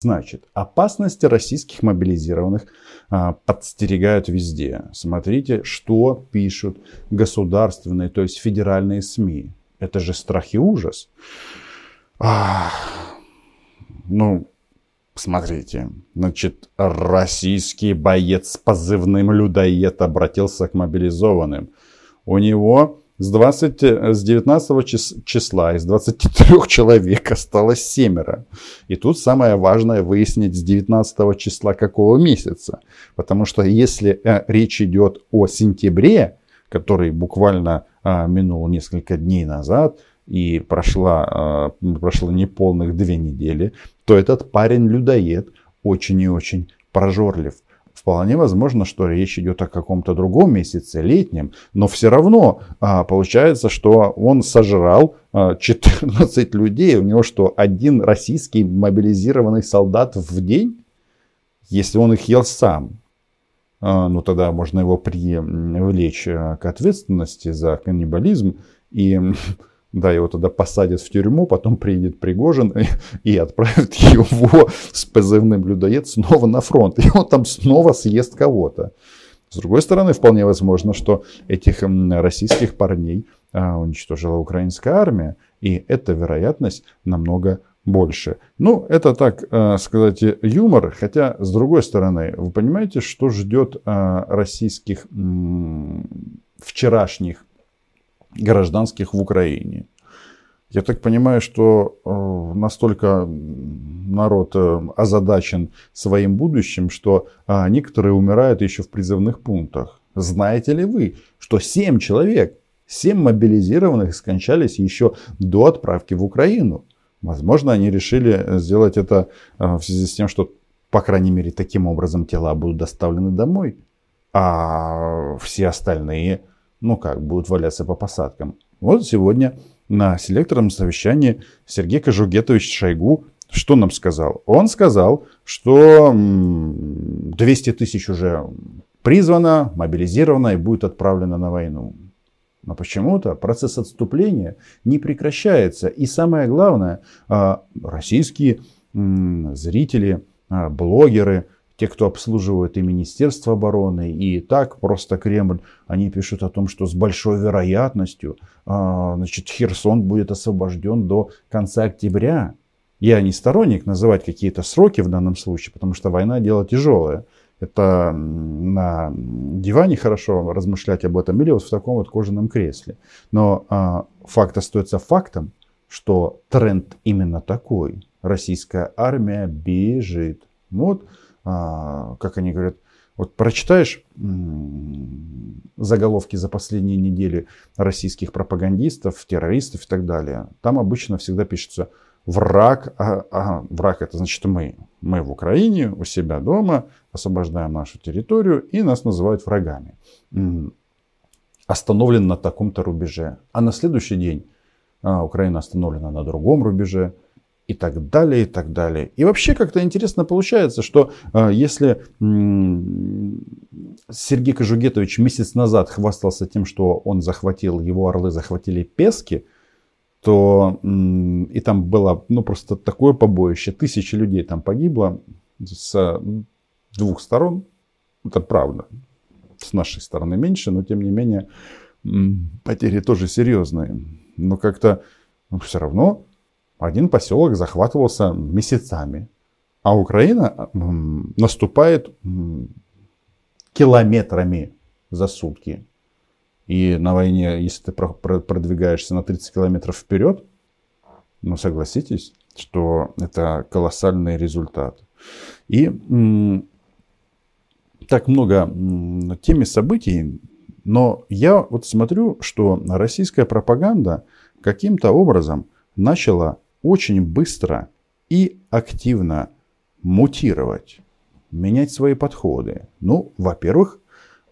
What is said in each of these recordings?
Значит, опасности российских мобилизированных а, подстерегают везде. Смотрите, что пишут государственные, то есть федеральные СМИ. Это же страх и ужас. А, ну, смотрите, значит, российский боец с позывным «Людоед» обратился к мобилизованным. У него с, 20, с 19 числа из 23 человек осталось семеро. И тут самое важное выяснить с 19 числа какого месяца. Потому что если э, речь идет о сентябре, который буквально э, минул несколько дней назад, и прошла, э, прошло неполных две недели, то этот парень-людоед очень и очень прожорлив. Вполне возможно, что речь идет о каком-то другом месяце, летнем, но все равно а, получается, что он сожрал а, 14 людей. У него что, один российский мобилизированный солдат в день? Если он их ел сам, а, ну тогда можно его привлечь а, к ответственности за каннибализм и да, его тогда посадят в тюрьму, потом приедет Пригожин и, и отправит его с позывным людоед снова на фронт. И он там снова съест кого-то. С другой стороны, вполне возможно, что этих российских парней а, уничтожила украинская армия. И эта вероятность намного больше. Ну, это так а, сказать юмор, хотя с другой стороны, вы понимаете, что ждет а, российских вчерашних гражданских в Украине. Я так понимаю, что э, настолько народ э, озадачен своим будущим, что а, некоторые умирают еще в призывных пунктах. Знаете ли вы, что 7 человек, 7 мобилизированных скончались еще до отправки в Украину? Возможно, они решили сделать это э, в связи с тем, что, по крайней мере, таким образом тела будут доставлены домой. А все остальные ну как, будут валяться по посадкам. Вот сегодня на селекторном совещании Сергей Кожугетович Шойгу что нам сказал? Он сказал, что 200 тысяч уже призвано, мобилизировано и будет отправлено на войну. Но почему-то процесс отступления не прекращается. И самое главное, а, российские зрители, а, блогеры – те, кто обслуживает и Министерство обороны, и так просто Кремль, они пишут о том, что с большой вероятностью а, значит, Херсон будет освобожден до конца октября. Я не сторонник называть какие-то сроки в данном случае, потому что война дело тяжелое. Это на диване хорошо размышлять об этом или вот в таком вот кожаном кресле. Но а, факт остается фактом, что тренд именно такой. Российская армия бежит. Вот как они говорят, вот прочитаешь заголовки за последние недели российских пропагандистов, террористов и так далее, там обычно всегда пишется враг, а, а, враг это значит мы, мы в Украине, у себя дома, освобождаем нашу территорию и нас называют врагами. Остановлен на таком-то рубеже. А на следующий день а, Украина остановлена на другом рубеже и так далее, и так далее. И вообще как-то интересно получается, что э, если Сергей Кожугетович месяц назад хвастался тем, что он захватил, его орлы захватили Пески, то и там было ну просто такое побоище, тысячи людей там погибло с двух сторон, это правда, с нашей стороны меньше, но тем не менее потери тоже серьезные. Но как-то ну, все равно один поселок захватывался месяцами, а Украина наступает километрами за сутки. И на войне, если ты продвигаешься на 30 километров вперед, ну согласитесь, что это колоссальный результат. И так много теми событий, но я вот смотрю, что российская пропаганда каким-то образом начала очень быстро и активно мутировать, менять свои подходы. Ну, во-первых,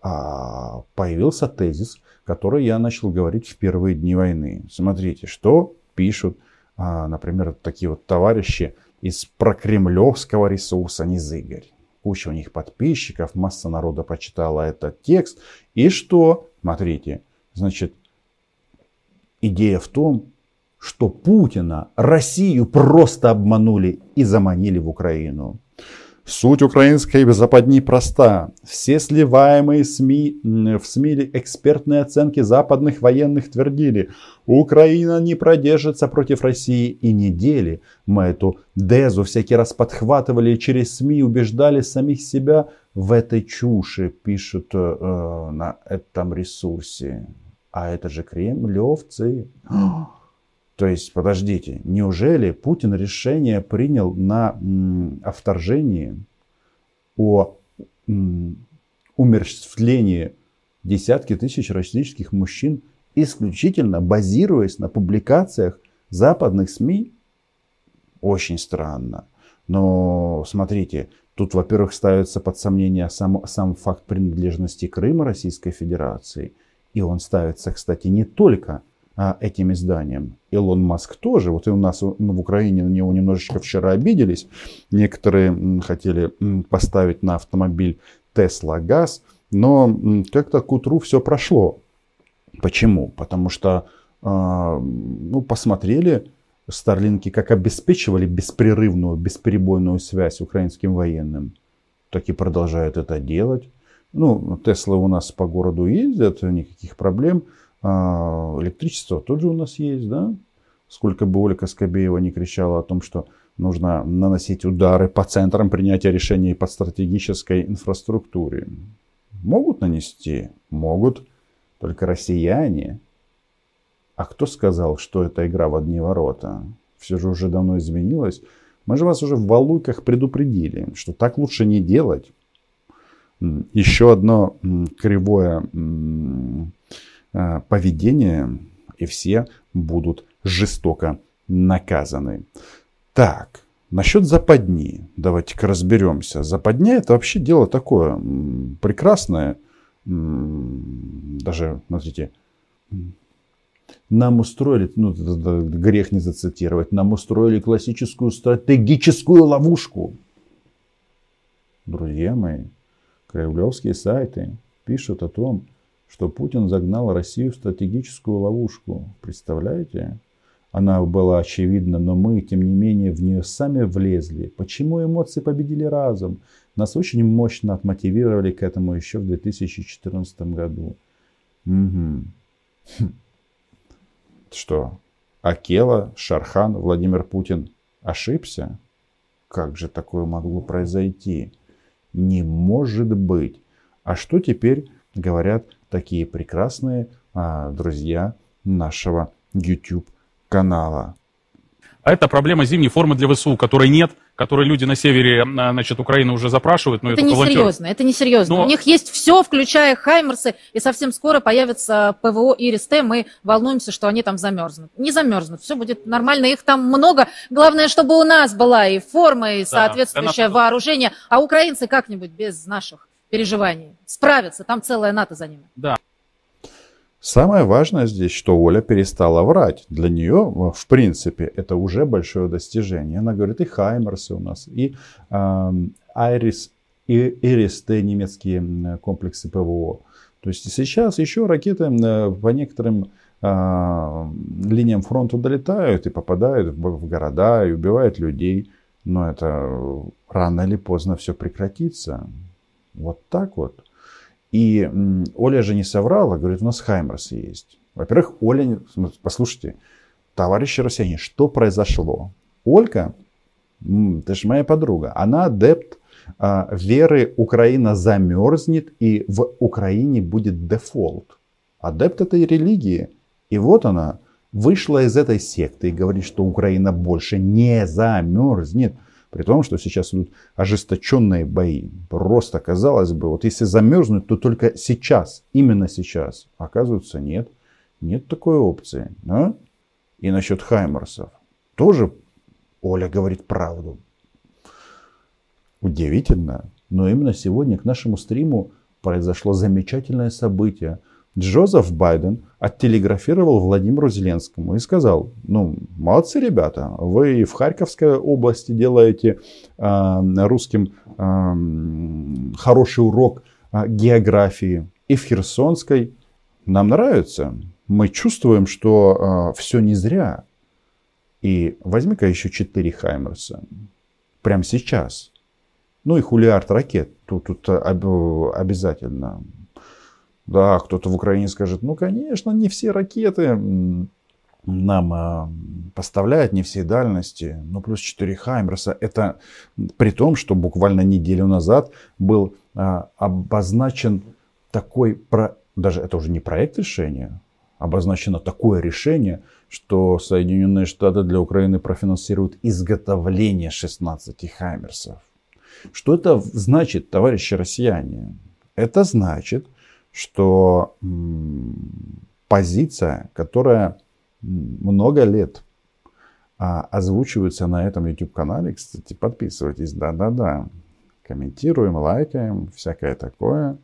а, появился тезис, который я начал говорить в первые дни войны. Смотрите, что пишут, а, например, такие вот товарищи из прокремлевского ресурса Низыгорь. Куча у них подписчиков, масса народа прочитала этот текст. И что? Смотрите, значит, идея в том, что Путина, Россию просто обманули и заманили в Украину. Суть украинской западни проста. Все сливаемые СМИ, в СМИ экспертные оценки западных военных твердили, Украина не продержится против России и недели. Мы эту дезу всякий раз подхватывали и через СМИ убеждали самих себя в этой чуши, пишут э, на этом ресурсе. А это же кремлевцы. То есть, подождите, неужели Путин решение принял на о вторжении, о умерщвлении десятки тысяч российских мужчин, исключительно базируясь на публикациях западных СМИ? Очень странно. Но смотрите, тут, во-первых, ставится под сомнение сам, сам факт принадлежности Крыма Российской Федерации. И он ставится, кстати, не только этим изданием. Илон Маск тоже. Вот и у нас ну, в Украине на него немножечко вчера обиделись. Некоторые хотели поставить на автомобиль Тесла газ. Но как-то к утру все прошло. Почему? Потому что а, ну, посмотрели Старлинки, как обеспечивали беспрерывную, бесперебойную связь украинским военным, так и продолжают это делать. Ну, Теслы у нас по городу ездят, никаких проблем. А, электричество тоже у нас есть, да? Сколько бы Ольга Скобеева не кричала о том, что нужно наносить удары по центрам принятия решений по стратегической инфраструктуре. Могут нанести? Могут. Только россияне. А кто сказал, что это игра в одни ворота? Все же уже давно изменилось. Мы же вас уже в Валуйках предупредили, что так лучше не делать. Еще одно кривое поведение, и все будут жестоко наказаны. Так, насчет западни. Давайте-ка разберемся. Западня это вообще дело такое прекрасное. Даже, смотрите, нам устроили, ну, грех не зацитировать, нам устроили классическую стратегическую ловушку. Друзья мои, кремлевские сайты пишут о том, что Путин загнал Россию в стратегическую ловушку. Представляете? Она была очевидна, но мы, тем не менее, в нее сами влезли. Почему эмоции победили разум? Нас очень мощно отмотивировали к этому еще в 2014 году. Угу. Что? Акела, Шархан, Владимир Путин ошибся? Как же такое могло произойти? Не может быть. А что теперь говорят такие прекрасные а, друзья нашего YouTube канала. А это проблема зимней формы для ВСУ, которой нет, которой люди на севере а, значит, Украины уже запрашивают. Но это, это не серьезно, это не серьезно. Но... У них есть все, включая Хаймерсы, и совсем скоро появится ПВО и РСТ. Мы волнуемся, что они там замерзнут. Не замерзнут, все будет нормально, их там много. Главное, чтобы у нас была и форма, и соответствующее да, вооружение, а украинцы как-нибудь без наших переживаний. Справятся, там целая НАТО за ними. Да. Самое важное здесь, что Оля перестала врать. Для нее, в принципе, это уже большое достижение. Она говорит, и Хаймерсы у нас, и э, Айрис, и Ирис, немецкие комплексы ПВО. То есть сейчас еще ракеты по некоторым э, линиям фронта долетают и попадают в, в города и убивают людей. Но это рано или поздно все прекратится. Вот так вот. И Оля же не соврала, говорит, у нас Хаймерс есть. Во-первых, Оля, послушайте, товарищи россияне, что произошло? Ольга, ты же моя подруга, она адепт а, веры Украина замерзнет и в Украине будет дефолт. Адепт этой религии. И вот она вышла из этой секты и говорит, что Украина больше не замерзнет. При том, что сейчас идут ожесточенные бои. Просто, казалось бы, вот если замерзнуть, то только сейчас, именно сейчас. Оказывается, нет. Нет такой опции. А? И насчет Хаймерсов. Тоже Оля говорит правду. Удивительно. Но именно сегодня к нашему стриму произошло замечательное событие – Джозеф Байден оттелеграфировал Владимиру Зеленскому и сказал, ну, молодцы ребята, вы в Харьковской области делаете э, русским э, хороший урок э, географии, и в Херсонской нам нравится. Мы чувствуем, что э, все не зря. И возьми-ка еще 4 Хаймерса. Прямо сейчас. Ну и хулиард ракет. Тут, тут обязательно. Да, кто-то в Украине скажет, ну, конечно, не все ракеты нам а, поставляют, не все дальности. Но плюс 4 Хаймерса. Это при том, что буквально неделю назад был а, обозначен такой, про, даже это уже не проект решения, обозначено такое решение, что Соединенные Штаты для Украины профинансируют изготовление 16 Хаймерсов. Что это значит, товарищи россияне? Это значит, что позиция, которая много лет а, озвучивается на этом YouTube-канале, кстати, подписывайтесь, да-да-да, комментируем, лайкаем, всякое такое.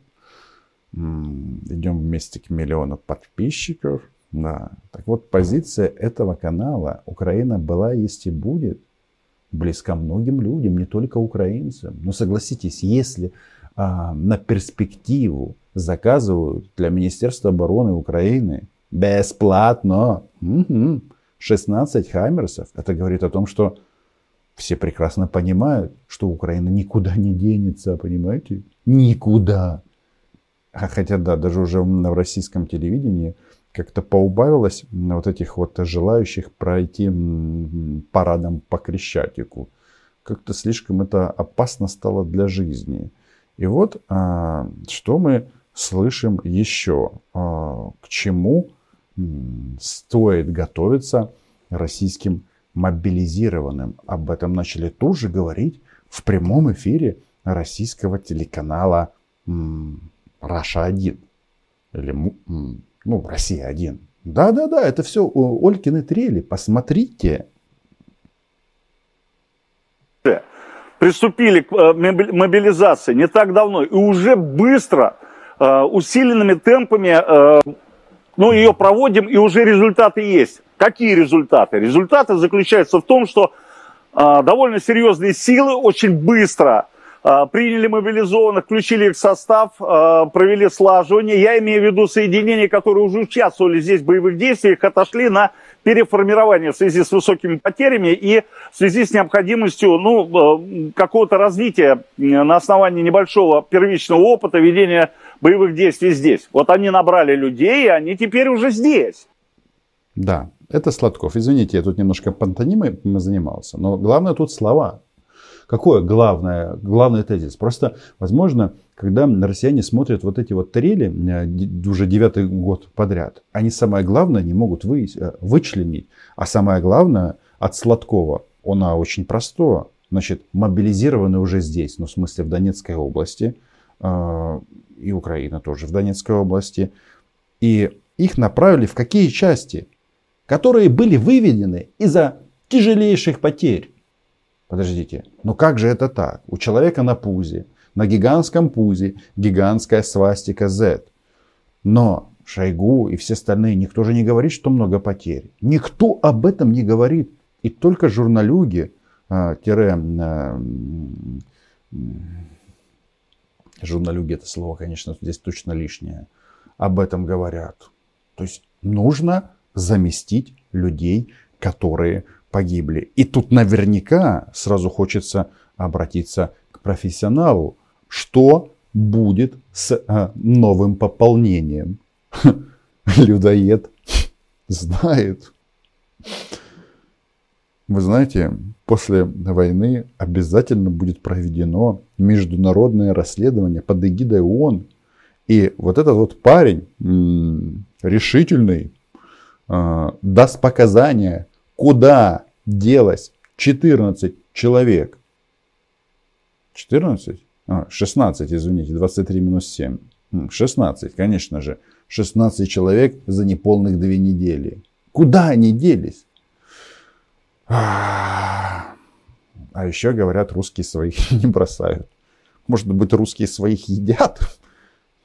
Идем вместе к миллиону подписчиков. Да. Так вот, позиция этого канала Украина была, есть и будет близка многим людям, не только украинцам. Но согласитесь, если а, на перспективу заказывают для Министерства обороны Украины бесплатно угу, 16 Хаймерсов, это говорит о том, что все прекрасно понимают, что Украина никуда не денется, понимаете? Никуда. А хотя да, даже уже в российском телевидении как-то поубавилось вот этих вот желающих пройти парадом по Крещатику. Как-то слишком это опасно стало для жизни. И вот а, что мы слышим еще, а, к чему стоит готовиться российским мобилизированным. Об этом начали тут же говорить в прямом эфире российского телеканала Раша-1. Или, ну, Россия-1. Да-да-да, это все Олькины трели. Посмотрите. Приступили к э, мобилизации не так давно. И уже быстро, усиленными темпами, э, ну, ее проводим, и уже результаты есть. Какие результаты? Результаты заключаются в том, что довольно серьезные силы очень быстро приняли мобилизованных, включили их в состав, провели слаживание. Я имею в виду соединения, которые уже участвовали здесь в боевых действиях, отошли на переформирование в связи с высокими потерями и в связи с необходимостью ну, какого-то развития на основании небольшого первичного опыта ведения боевых действий здесь. Вот они набрали людей, и они теперь уже здесь. Да, это Сладков. Извините, я тут немножко пантонимой занимался, но главное тут слова. Какое главное, главный тезис? Просто, возможно, когда россияне смотрят вот эти вот трели э, уже девятый год подряд, они самое главное не могут вы, э, вычленить. А самое главное от Сладкова, оно очень простое. Значит, мобилизированы уже здесь, ну, в смысле в Донецкой области, и Украина тоже в Донецкой области. И их направили в какие части? Которые были выведены из-за тяжелейших потерь. Подождите, ну как же это так? У человека на пузе, на гигантском пузе, гигантская свастика Z. Но Шойгу и все остальные, никто же не говорит, что много потерь. Никто об этом не говорит. И только журналюги, а, тире, а, журналюги это слово, конечно, здесь точно лишнее, об этом говорят. То есть нужно заместить людей, которые погибли. И тут наверняка сразу хочется обратиться к профессионалу. Что будет с а, новым пополнением? Людоед знает. Вы знаете, после войны обязательно будет проведено международное расследование под эгидой ООН. И вот этот вот парень решительный э, даст показания куда делось 14 человек? 14? А, 16, извините, 23 минус 7. 16, конечно же. 16 человек за неполных две недели. Куда они делись? А еще говорят, русские своих не бросают. Может быть, русские своих едят?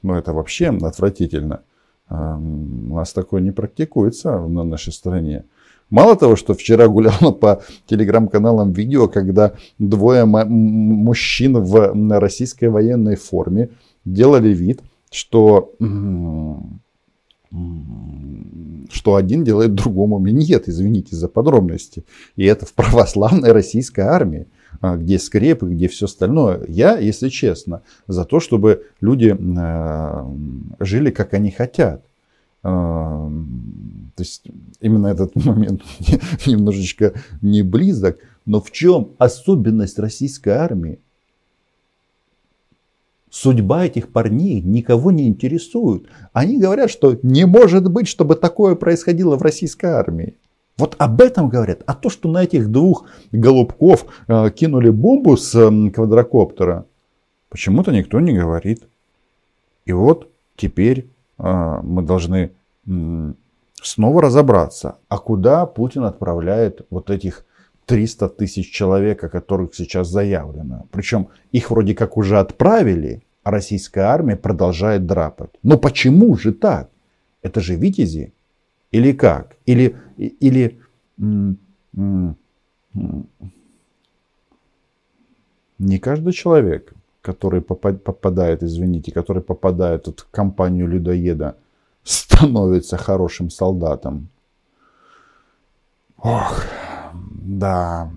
Но это вообще отвратительно. У нас такое не практикуется на нашей стране. Мало того, что вчера гуляло по телеграм-каналам видео, когда двое мужчин в российской военной форме делали вид, что что один делает другому нет, извините за подробности. И это в православной российской армии, а, где скрепы, где все остальное. Я, если честно, за то, чтобы люди э, жили, как они хотят. А, то есть именно этот момент немножечко не близок. Но в чем особенность российской армии? Судьба этих парней никого не интересует. Они говорят, что не может быть, чтобы такое происходило в российской армии. Вот об этом говорят. А то, что на этих двух голубков э, кинули бомбу с э, квадрокоптера, почему-то никто не говорит. И вот теперь э, мы должны снова разобраться, а куда Путин отправляет вот этих 300 тысяч человек, о которых сейчас заявлено. Причем их вроде как уже отправили, а российская армия продолжает драпать. Но почему же так? Это же витязи? Или как? Или, или не каждый человек, который попадает, извините, который попадает в компанию людоеда, становится хорошим солдатом. Ох, да,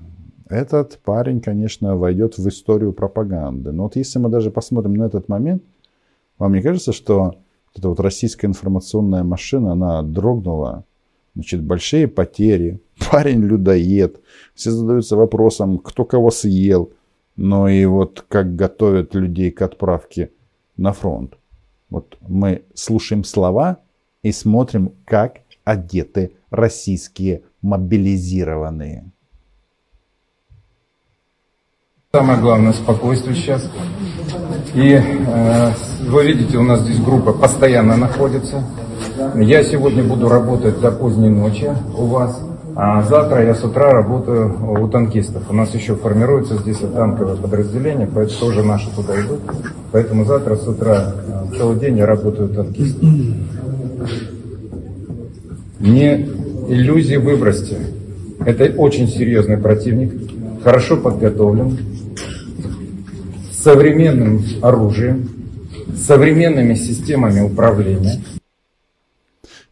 этот парень, конечно, войдет в историю пропаганды. Но вот если мы даже посмотрим на этот момент, вам не кажется, что эта вот российская информационная машина, она дрогнула, значит, большие потери, парень людоед, все задаются вопросом, кто кого съел, но и вот как готовят людей к отправке на фронт. Вот мы слушаем слова и смотрим, как одеты российские мобилизированные. Самое главное спокойствие сейчас. И э, вы видите, у нас здесь группа постоянно находится. Я сегодня буду работать до поздней ночи у вас. А завтра я с утра работаю у танкистов. У нас еще формируется здесь танковое подразделение, поэтому тоже наши туда идут. Поэтому завтра с утра э, целый день я работаю танкистом. Не иллюзии выбросьте. Это очень серьезный противник, хорошо подготовлен, современным оружием, современными системами управления.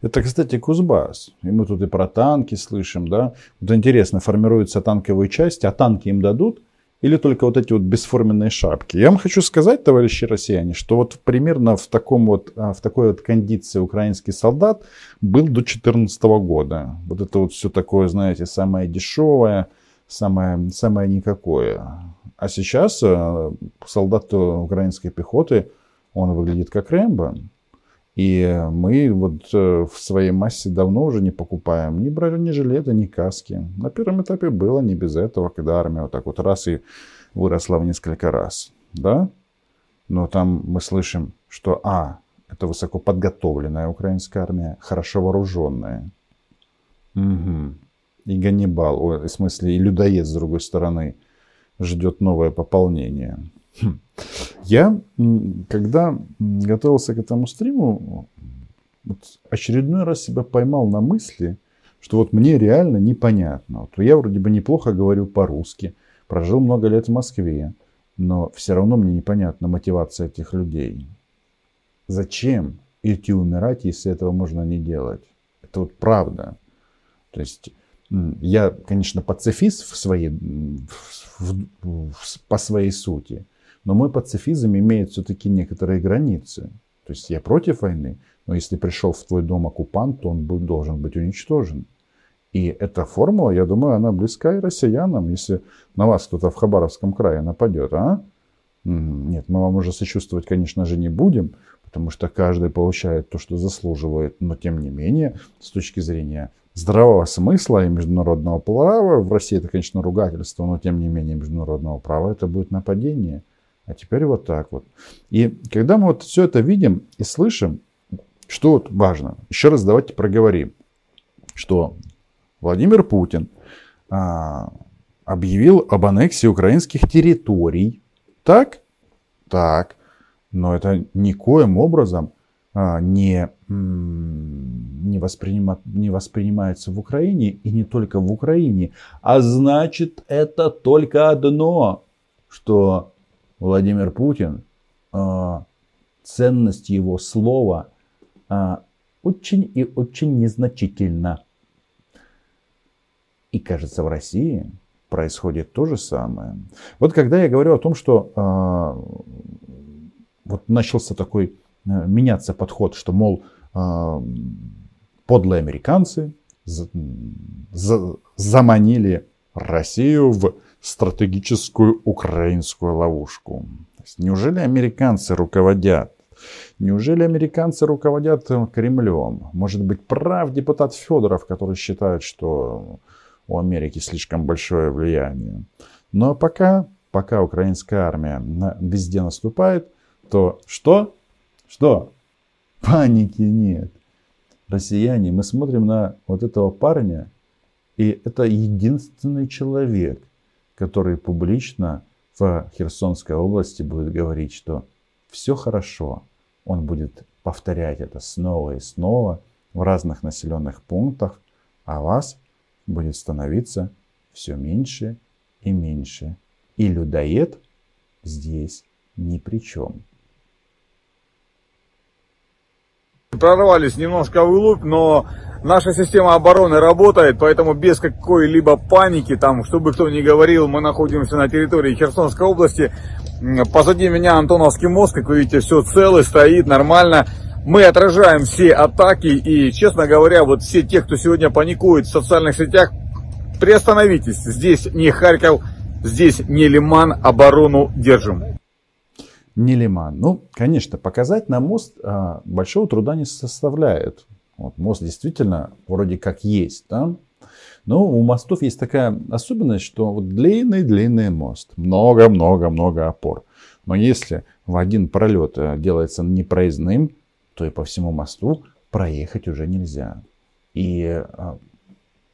Это, кстати, Кузбасс. И мы тут и про танки слышим, да. Вот интересно, формируются танковые части, а танки им дадут? Или только вот эти вот бесформенные шапки? Я вам хочу сказать, товарищи россияне, что вот примерно в, таком вот, а, в такой вот кондиции украинский солдат был до 2014 года. Вот это вот все такое, знаете, самое дешевое, самое, самое никакое. А сейчас э, солдат украинской пехоты, он выглядит как Рэмбо. И мы вот э, в своей массе давно уже не покупаем ни бронежилеты, ни каски. На первом этапе было не без этого, когда армия вот так вот раз и выросла в несколько раз. Да? Но там мы слышим, что А, это высокоподготовленная украинская армия, хорошо вооруженная. Угу. И Ганнибал, в смысле и людоед с другой стороны – ждет новое пополнение. Хм. Я, когда готовился к этому стриму, вот очередной раз себя поймал на мысли, что вот мне реально непонятно. Вот я вроде бы неплохо говорю по-русски, прожил много лет в Москве, но все равно мне непонятна мотивация этих людей. Зачем идти умирать, если этого можно не делать? Это вот правда. То есть я, конечно, пацифист в своей, в, в, по своей сути, но мой пацифизм имеет все-таки некоторые границы. То есть я против войны, но если пришел в твой дом оккупант, то он был, должен быть уничтожен. И эта формула, я думаю, она близка и россиянам. Если на вас кто-то в Хабаровском крае нападет, а? Нет, мы вам уже сочувствовать, конечно же, не будем, потому что каждый получает то, что заслуживает. Но тем не менее, с точки зрения здравого смысла и международного права. В России это, конечно, ругательство, но тем не менее международного права это будет нападение. А теперь вот так вот. И когда мы вот все это видим и слышим, что вот важно, еще раз давайте проговорим, что Владимир Путин а, объявил об аннексии украинских территорий. Так? Так. Но это никоим образом а, не, не, воспринима, не воспринимается в Украине и не только в Украине. А значит, это только одно, что Владимир Путин, а, ценность его слова а, очень и очень незначительно. И кажется, в России происходит то же самое. Вот когда я говорю о том, что вот начался такой э, меняться подход, что, мол, э, подлые американцы за, за, заманили Россию в стратегическую украинскую ловушку. Неужели американцы руководят? Неужели американцы руководят Кремлем? Может быть, прав депутат Федоров, который считает, что у Америки слишком большое влияние. Но пока, пока украинская армия везде наступает, то что? Что? Паники нет. Россияне, мы смотрим на вот этого парня, и это единственный человек, который публично в Херсонской области будет говорить, что все хорошо. Он будет повторять это снова и снова в разных населенных пунктах, а вас будет становиться все меньше и меньше. И людоед здесь ни при чем. Прорвались немножко в глубь, но наша система обороны работает, поэтому без какой-либо паники, там, чтобы кто ни говорил, мы находимся на территории Херсонской области. Позади меня Антоновский мост, как вы видите, все целый, стоит нормально. Мы отражаем все атаки и, честно говоря, вот все те, кто сегодня паникует в социальных сетях, приостановитесь. Здесь не Харьков, здесь не Лиман, оборону держим. Не Лиман. Ну, конечно, показать на мост а, большого труда не составляет. Вот, мост действительно вроде как есть, да? Но у мостов есть такая особенность, что вот длинный-длинный мост, много-много-много опор. Но если в один пролет э, делается непроездным, то и по всему мосту проехать уже нельзя. И а,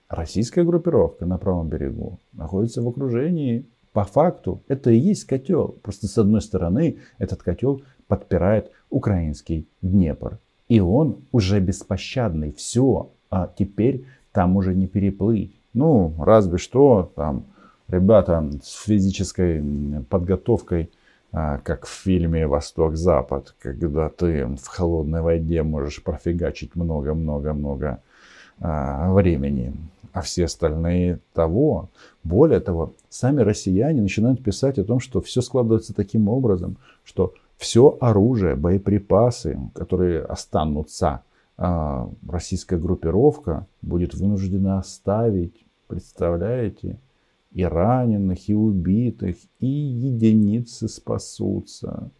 российская группировка на правом берегу находится в окружении. По факту это и есть котел. Просто с одной стороны этот котел подпирает украинский Днепр. И он уже беспощадный. Все. А теперь там уже не переплыть. Ну, разве что там ребята с физической подготовкой а, как в фильме «Восток-Запад», когда ты в холодной воде можешь профигачить много-много-много а, времени, а все остальные того. Более того, сами россияне начинают писать о том, что все складывается таким образом, что все оружие, боеприпасы, которые останутся, а, российская группировка будет вынуждена оставить. Представляете? и раненых, и убитых, и единицы спасутся.